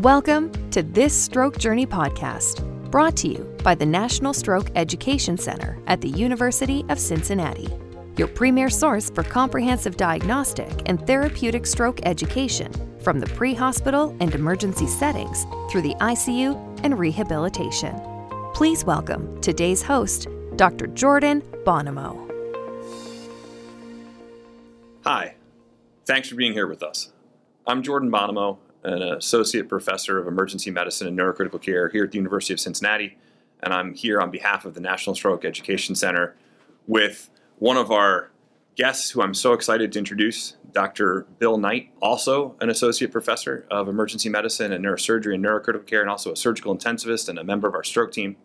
Welcome to this Stroke Journey podcast, brought to you by the National Stroke Education Center at the University of Cincinnati, your premier source for comprehensive diagnostic and therapeutic stroke education from the pre hospital and emergency settings through the ICU and rehabilitation. Please welcome today's host, Dr. Jordan Bonomo. Hi, thanks for being here with us. I'm Jordan Bonomo, an associate professor of emergency medicine and neurocritical care here at the University of Cincinnati, and I'm here on behalf of the National Stroke Education Center with one of our guests who I'm so excited to introduce, Dr. Bill Knight, also an associate professor of emergency medicine and neurosurgery and neurocritical care, and also a surgical intensivist and a member of our stroke team.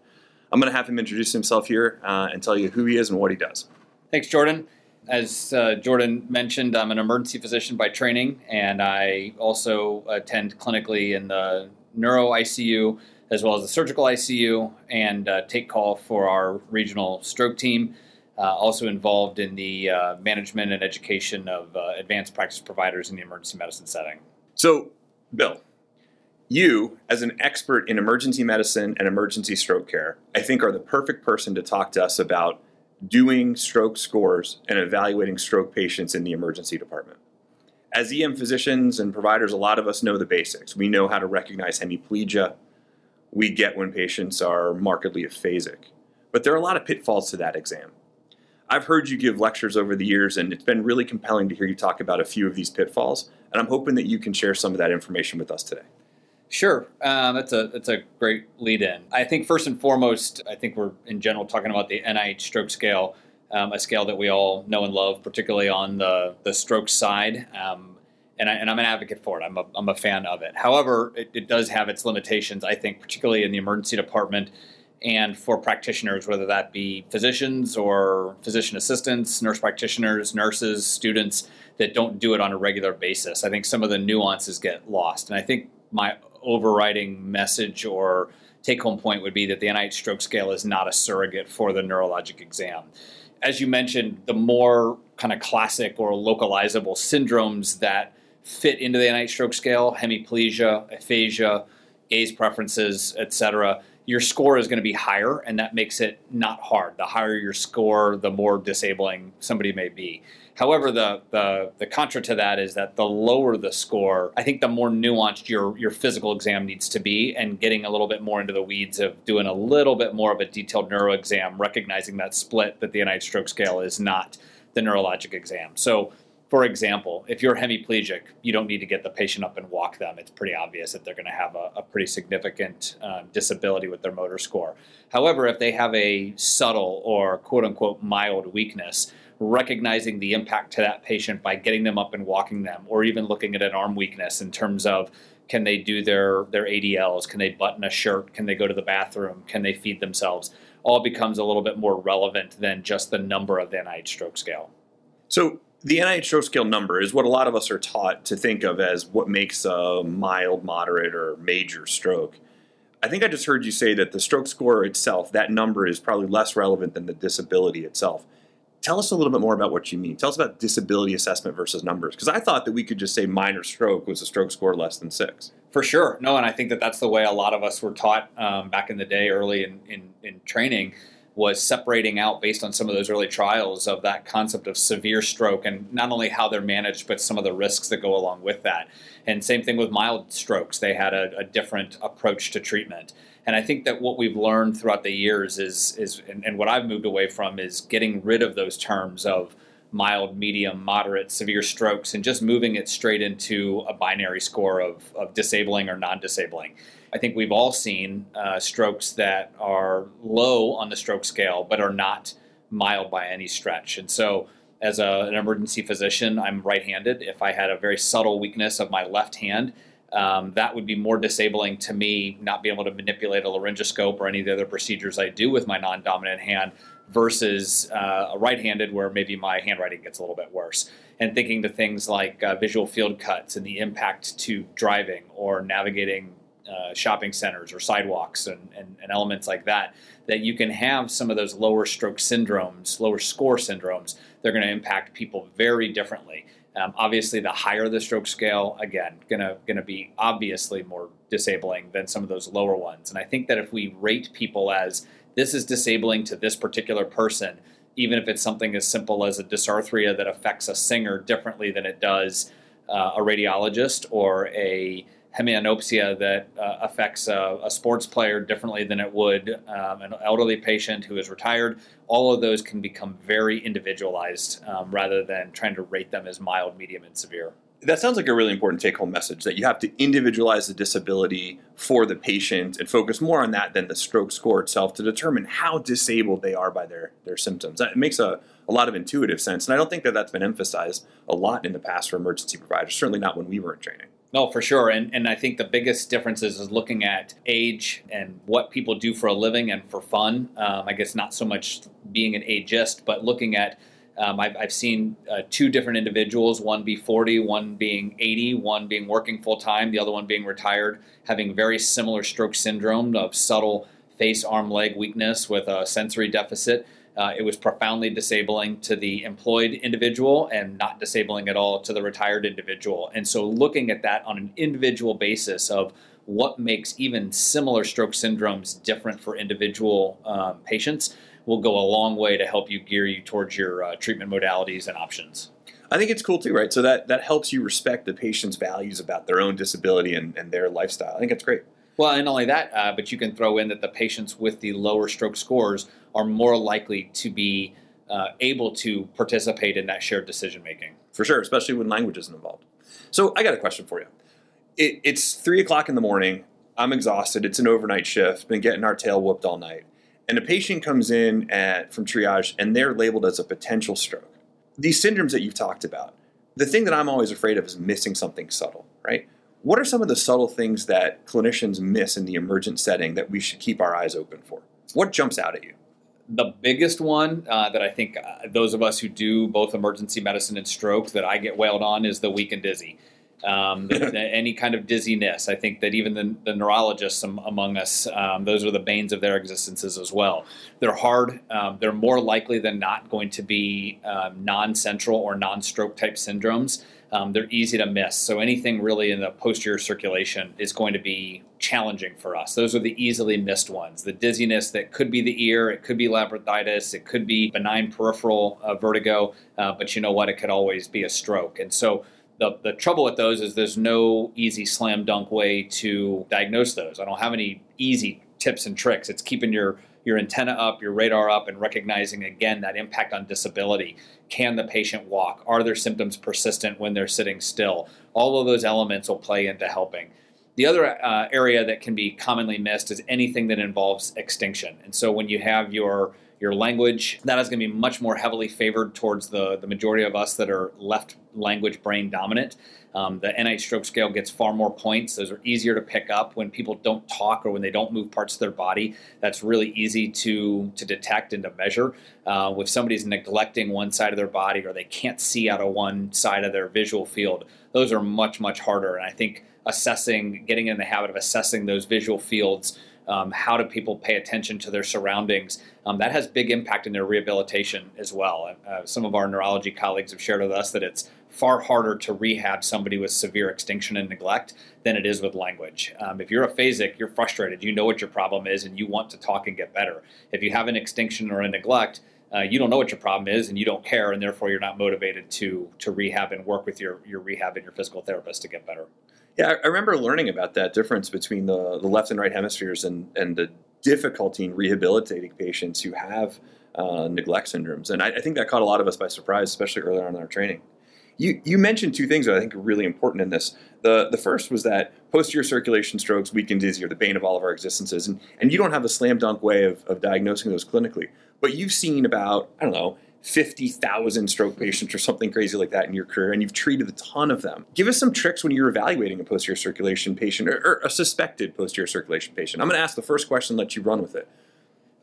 I'm going to have him introduce himself here uh, and tell you who he is and what he does. Thanks, Jordan. As uh, Jordan mentioned, I'm an emergency physician by training, and I also attend clinically in the neuro ICU as well as the surgical ICU and uh, take call for our regional stroke team. Uh, also involved in the uh, management and education of uh, advanced practice providers in the emergency medicine setting. So, Bill, you, as an expert in emergency medicine and emergency stroke care, I think are the perfect person to talk to us about doing stroke scores and evaluating stroke patients in the emergency department. As EM physicians and providers, a lot of us know the basics. We know how to recognize hemiplegia. We get when patients are markedly aphasic. But there are a lot of pitfalls to that exam. I've heard you give lectures over the years, and it's been really compelling to hear you talk about a few of these pitfalls. And I'm hoping that you can share some of that information with us today. Sure, um, that's a that's a great lead in. I think first and foremost, I think we're in general talking about the NIH stroke scale, um, a scale that we all know and love, particularly on the the stroke side. Um, and, I, am an advocate for it. I'm a, I'm a fan of it. However, it, it does have its limitations. I think, particularly in the emergency department, and for practitioners, whether that be physicians or physician assistants, nurse practitioners, nurses, students that don't do it on a regular basis. I think some of the nuances get lost. And I think my overriding message or take home point would be that the NIH stroke scale is not a surrogate for the neurologic exam. As you mentioned, the more kind of classic or localizable syndromes that fit into the NIH stroke scale, hemiplegia, aphasia, gaze preferences, etc., your score is going to be higher, and that makes it not hard. The higher your score, the more disabling somebody may be. However, the, the the contra to that is that the lower the score, I think the more nuanced your your physical exam needs to be, and getting a little bit more into the weeds of doing a little bit more of a detailed neuro exam, recognizing that split that the NIH stroke scale is not the neurologic exam. So for example, if you're hemiplegic, you don't need to get the patient up and walk them. It's pretty obvious that they're going to have a, a pretty significant uh, disability with their motor score. However, if they have a subtle or quote unquote mild weakness, recognizing the impact to that patient by getting them up and walking them, or even looking at an arm weakness in terms of can they do their, their ADLs, can they button a shirt, can they go to the bathroom, can they feed themselves, all becomes a little bit more relevant than just the number of the NIH stroke scale. So, the NIH stroke scale number is what a lot of us are taught to think of as what makes a mild, moderate, or major stroke. I think I just heard you say that the stroke score itself, that number is probably less relevant than the disability itself. Tell us a little bit more about what you mean. Tell us about disability assessment versus numbers. Because I thought that we could just say minor stroke was a stroke score less than six. For sure. No, and I think that that's the way a lot of us were taught um, back in the day, early in, in, in training was separating out based on some of those early trials of that concept of severe stroke and not only how they're managed, but some of the risks that go along with that. And same thing with mild strokes, they had a, a different approach to treatment. And I think that what we've learned throughout the years is, is and, and what I've moved away from is getting rid of those terms of mild, medium, moderate, severe strokes and just moving it straight into a binary score of, of disabling or non disabling. I think we've all seen uh, strokes that are low on the stroke scale but are not mild by any stretch. And so, as a, an emergency physician, I'm right handed. If I had a very subtle weakness of my left hand, um, that would be more disabling to me not being able to manipulate a laryngoscope or any of the other procedures I do with my non dominant hand versus uh, a right handed where maybe my handwriting gets a little bit worse. And thinking to things like uh, visual field cuts and the impact to driving or navigating uh, shopping centers or sidewalks and, and, and, elements like that, that you can have some of those lower stroke syndromes, lower score syndromes, they're going to impact people very differently. Um, obviously, the higher the stroke scale, again, gonna be obviously more disabling than some of those lower ones. And I think that if we rate people as this is disabling to this particular person, even if it's something as simple as a dysarthria that affects a singer differently than it does uh, a radiologist or a hemianopsia that uh, affects a, a, sports player differently than it would um, an elderly patient who is retired. All of those can become very individualized um, rather than trying to rate them as mild, medium, and severe. That sounds like a really important take home message that you have to individualize the disability for the patient and focus more on that than the stroke score itself to determine how disabled they are by their, their symptoms. It makes a, a lot of intuitive sense. And I don't think that that's been emphasized a lot in the past for emergency providers, certainly not when we were in training. No, for sure. And, and I think the biggest difference is, is looking at age and what people do for a living and for fun. Um, I guess not so much being an ageist, but looking at um, I've, I've, seen uh, two different individuals, one be 40, one being 80, one being working full time, the other one being retired, having very similar stroke syndrome of subtle face, arm, leg weakness with a sensory deficit. Uh, it was profoundly disabling to the employed individual and not disabling at all to the retired individual. And so, looking at that on an individual basis of what makes even similar stroke syndromes different for individual um, patients will go a long way to help you gear you towards your uh, treatment modalities and options. I think it's cool too, right? So that, that helps you respect the patient's values about their own disability and, and their lifestyle. I think it's great. Well, and not only that, uh, but you can throw in that the patients with the lower stroke scores are more likely to be uh, able to participate in that shared decision making. For sure, especially when language isn't involved. So I got a question for you. It, it's three o'clock in the morning. I'm exhausted. It's an overnight shift. Been getting our tail whooped all night. And a patient comes in at, from triage and they're labeled as a potential stroke. These syndromes that you've talked about, the thing that I'm always afraid of is missing something subtle, right? What are some of the subtle things that clinicians miss in the emergent setting that we should keep our eyes open for? What jumps out at you? The biggest one uh, that I think uh, those of us who do both emergency medicine and stroke that I get wailed on is the weak and dizzy. Um, the, the, any kind of dizziness. I think that even the, the neurologists among us, um, those are the banes of their existences as well. They're hard. Um, they're more likely than not going to be um, non-central or non-stroke type syndromes. Um, they're easy to miss. So anything really in the posterior circulation is going to be challenging for us. Those are the easily missed ones. The dizziness that could be the ear, it could be labyrinthitis, it could be benign peripheral uh, vertigo, uh, but you know what? It could always be a stroke. And so the, the trouble with those is there's no easy slam dunk way to diagnose those. I don't have any easy tips and tricks. It's keeping your your antenna up, your radar up, and recognizing again that impact on disability. Can the patient walk? Are their symptoms persistent when they're sitting still? All of those elements will play into helping. The other uh, area that can be commonly missed is anything that involves extinction. And so when you have your your language, that is going to be much more heavily favored towards the, the majority of us that are left language brain dominant. Um, the NIH stroke scale gets far more points. Those are easier to pick up when people don't talk or when they don't move parts of their body. That's really easy to, to detect and to measure. Uh, if somebody's neglecting one side of their body or they can't see out of one side of their visual field, those are much, much harder. And I think assessing, getting in the habit of assessing those visual fields um, how do people pay attention to their surroundings? Um, that has big impact in their rehabilitation as well. Uh, some of our neurology colleagues have shared with us that it's far harder to rehab somebody with severe extinction and neglect than it is with language. Um, if you're aphasic, you're frustrated. You know what your problem is, and you want to talk and get better. If you have an extinction or a neglect, uh, you don't know what your problem is, and you don't care, and therefore you're not motivated to to rehab and work with your your rehab and your physical therapist to get better. Yeah, I remember learning about that difference between the, the left and right hemispheres and, and the difficulty in rehabilitating patients who have uh, neglect syndromes. And I, I, think that caught a lot of us by surprise, especially early on in our training. You, you mentioned two things that I think are really important in this. The, the first was that posterior circulation strokes, weak and dizzy, are the bane of all of our existences. And, and you don't have a slam dunk way of, of diagnosing those clinically. But you've seen about, I don't know, 50,000 stroke patients or something crazy like that in your career, and you've treated a ton of them. Give us some tricks when you're evaluating a posterior circulation patient or, or a suspected posterior circulation patient. I'm going to ask the first question, let you run with it.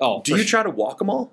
Oh, do you sure. try to walk them all?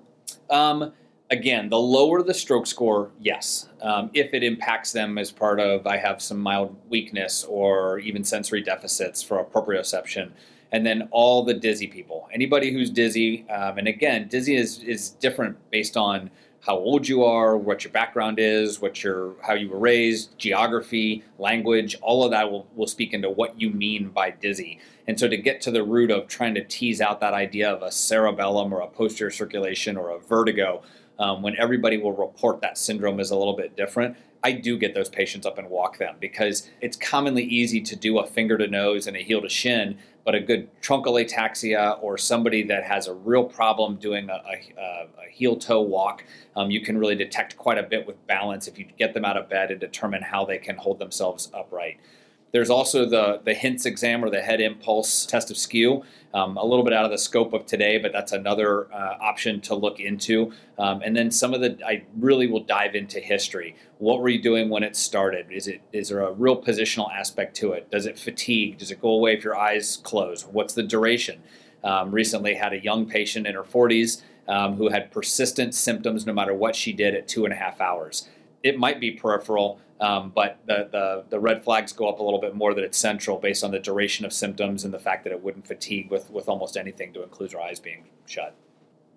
Um, again, the lower the stroke score, yes. Um, if it impacts them as part of I have some mild weakness or even sensory deficits for proprioception, and then all the dizzy people. Anybody who's dizzy, um, and again, dizzy is, is different based on how old you are, what your background is, what your how you were raised, geography, language, all of that will, will speak into what you mean by dizzy. And so to get to the root of trying to tease out that idea of a cerebellum or a posterior circulation or a vertigo, um, when everybody will report that syndrome is a little bit different, I do get those patients up and walk them because it's commonly easy to do a finger to nose and a heel to shin, but a good truncal ataxia or somebody that has a real problem doing a, a, a heel toe walk, um, you can really detect quite a bit with balance if you get them out of bed and determine how they can hold themselves upright. There's also the, the HINTS exam or the head impulse test of skew. Um, a little bit out of the scope of today, but that's another uh, option to look into. Um, and then some of the, I really will dive into history. What were you doing when it started? Is it is there a real positional aspect to it? Does it fatigue? Does it go away if your eyes close? What's the duration? Um, recently had a young patient in her 40s um, who had persistent symptoms no matter what she did at two and a half hours. It might be peripheral. Um, but the, the, the, red flags go up a little bit more that it's central based on the duration of symptoms and the fact that it wouldn't fatigue with, with almost anything to include your eyes being shut.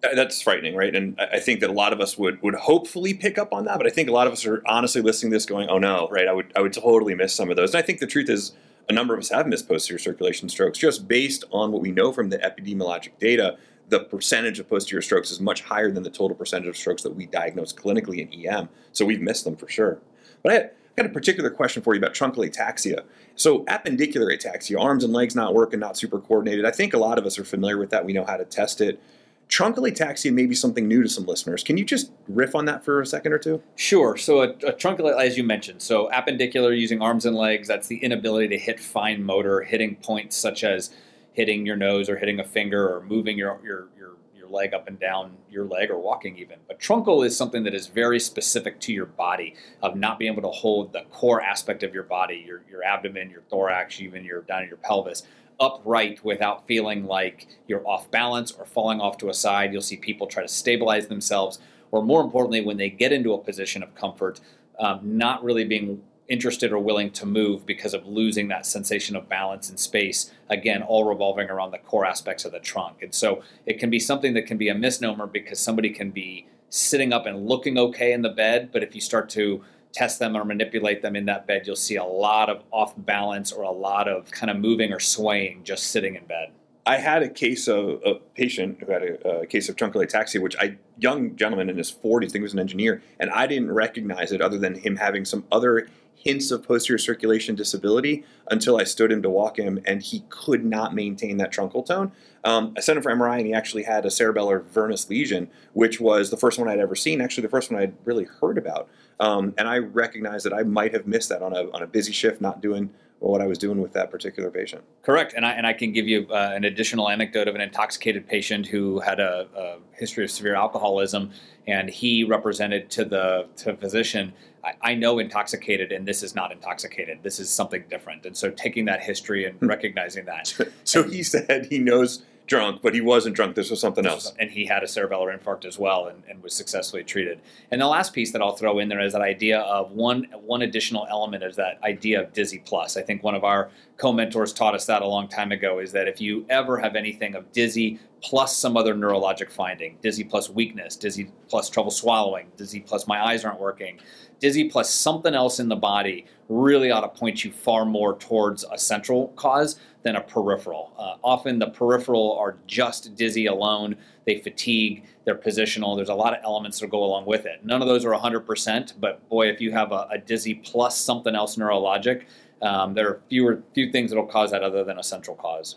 That's frightening, right? And I think that a lot of us would, would hopefully pick up on that, but I think a lot of us are honestly listening to this going, oh no, right? I would, I would totally miss some of those. And I think the truth is, a number of us have missed posterior circulation strokes just based on what we know from the epidemiologic data. The percentage of posterior strokes is much higher than the total percentage of strokes that we diagnose clinically in EM. So we've missed them for sure. But I got a particular question for you about truncal ataxia. So, appendicular ataxia, arms and legs not working, not super coordinated. I think a lot of us are familiar with that. We know how to test it. Truncal ataxia may be something new to some listeners. Can you just riff on that for a second or two? Sure. So, a, a truncal, as you mentioned, so appendicular using arms and legs, that's the inability to hit fine motor, hitting points such as hitting your nose or hitting a finger or moving your, your, your leg up and down your leg or walking even. But truncal is something that is very specific to your body of not being able to hold the core aspect of your body, your, your abdomen, your thorax, even your down your pelvis upright without feeling like you're off balance or falling off to a side. You'll see people try to stabilize themselves, or more importantly, when they get into a position of comfort, um, not really being interested or willing to move because of losing that sensation of balance in space. Again, all revolving around the core aspects of the trunk. And so it can be something that can be a misnomer because somebody can be sitting up and looking okay in the bed, but if you start to test them or manipulate them in that bed, you'll see a lot of off balance or a lot of kind of moving or swaying just sitting in bed. I had a case of a patient who had a, a, case of truncal ataxia, which I young gentleman in his 40s, I think he was an engineer, and I didn't recognize it other than him having some other hints of posterior circulation disability until I stood him to walk him, and he could not maintain that truncal tone. Um, I sent him for MRI, and he actually had a cerebellar venous lesion, which was the first one I'd ever seen, actually the first one I'd really heard about. Um, and I recognized that I might have missed that on a, on a busy shift, not doing what I was doing with that particular patient. Correct, and I and I can give you uh, an additional anecdote of an intoxicated patient who had a, a, history of severe alcoholism, and he represented to the to physician. I, I, know intoxicated, and this is not intoxicated. This is something different. And so, taking that history and hmm. recognizing that. so he said he knows drunk, but he wasn't drunk. This was something else. And he had a cerebellar infarct as well and, and, was successfully treated. And the last piece that I'll throw in there is that idea of one one additional element is that idea of dizzy plus. I think one of our co-mentors taught us that a long time ago is that if you ever have anything of dizzy plus some other neurologic finding, dizzy plus weakness, dizzy plus trouble swallowing, dizzy plus my eyes aren't working, dizzy plus something else in the body really ought to point you far more towards a central cause than a peripheral. Uh, often the peripheral are just dizzy alone. They fatigue, they're positional. There's a lot of elements that go along with it. None of those are 100%, but boy, if you have a, a dizzy plus something else neurologic, um, there are fewer few things that will cause that other than a central cause.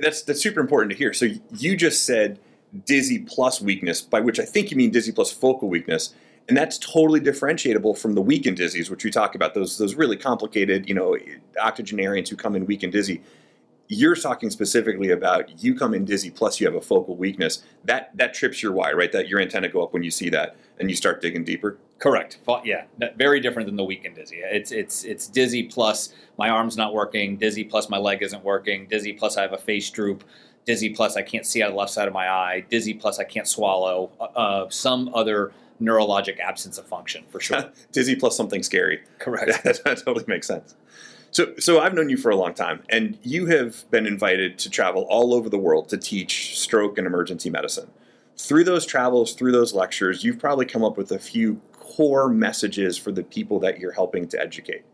That's that's super important to hear. So you just said dizzy plus weakness, by which I think you mean dizzy plus focal weakness and that's totally differentiable from the weak and dizzies, which we talk about those those really complicated, you know, octogenarians who come in weak and dizzy. You're talking specifically about you come in dizzy plus you have a focal weakness. That that trips your wire, right? That your antenna go up when you see that, and you start digging deeper. Correct. Yeah, very different than the weak and dizzy. It's it's it's dizzy plus my arm's not working, dizzy plus my leg isn't working, dizzy plus I have a face droop, dizzy plus I can't see out of the left side of my eye, dizzy plus I can't swallow. Uh, uh some other neurologic absence of function for sure. Dizzy plus something scary. Correct. that, that totally makes sense. So, so I've known you for a long time, and you have been invited to travel all over the world to teach stroke and emergency medicine. through those travels, through those lectures, you've probably come up with a few core messages for the people that you're helping to educate.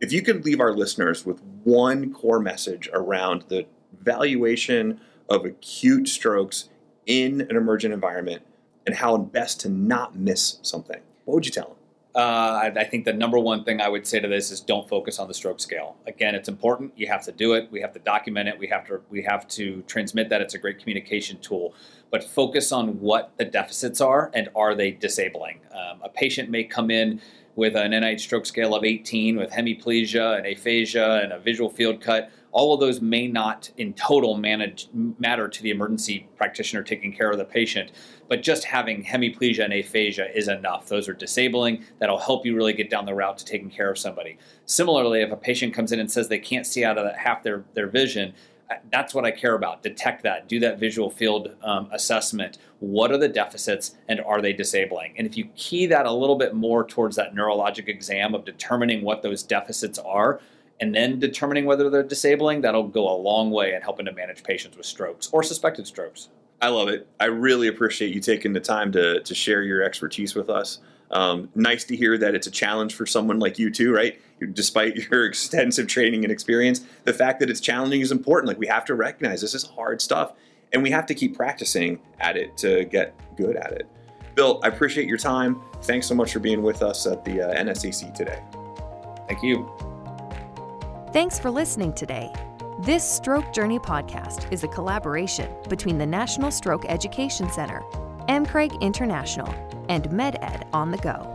If you could leave our listeners with one core message around the valuation of acute strokes in an emergent environment and how best to not miss something, what would you tell them? Uh, I, I, think the number one thing I would say to this is don't focus on the stroke scale. Again, it's important. You have to do it. We have to document it. We have to we have to transmit that. It's a great communication tool. But focus on what the deficits are and are they disabling. Um, a patient may come in with an NIH stroke scale of 18 with hemiplegia and aphasia and a visual field cut all of those may not in total manage, matter to the emergency practitioner taking care of the patient, but just having hemiplegia and aphasia is enough. Those are disabling. That'll help you really get down the route to taking care of somebody. Similarly, if a patient comes in and says they can't see out of half their, their vision, uh, that's what I care about. Detect that, do that visual field um, assessment. What are the deficits and are they disabling? And if you key that a little bit more towards that neurologic exam of determining what those deficits are, and then determining whether they're disabling, that'll go a long way in helping to manage patients with strokes or suspected strokes. I love it. I really appreciate you taking the time to, to share your expertise with us. Um, nice to hear that it's a challenge for someone like you too, right? Despite your extensive training and experience, the fact that it's challenging is important. Like we have to recognize this is hard stuff, and we have to keep practicing at it to get good at it. Bill, I appreciate your time. Thanks so much for being with us at the uh, NSAC today. Thank you. Thanks for listening today. This Stroke Journey podcast is a collaboration between the National Stroke Education Center, MCRAG International, and MedEd on the Go.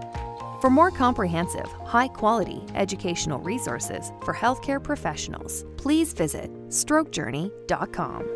For more comprehensive, high quality educational resources for healthcare professionals, please visit strokejourney.com.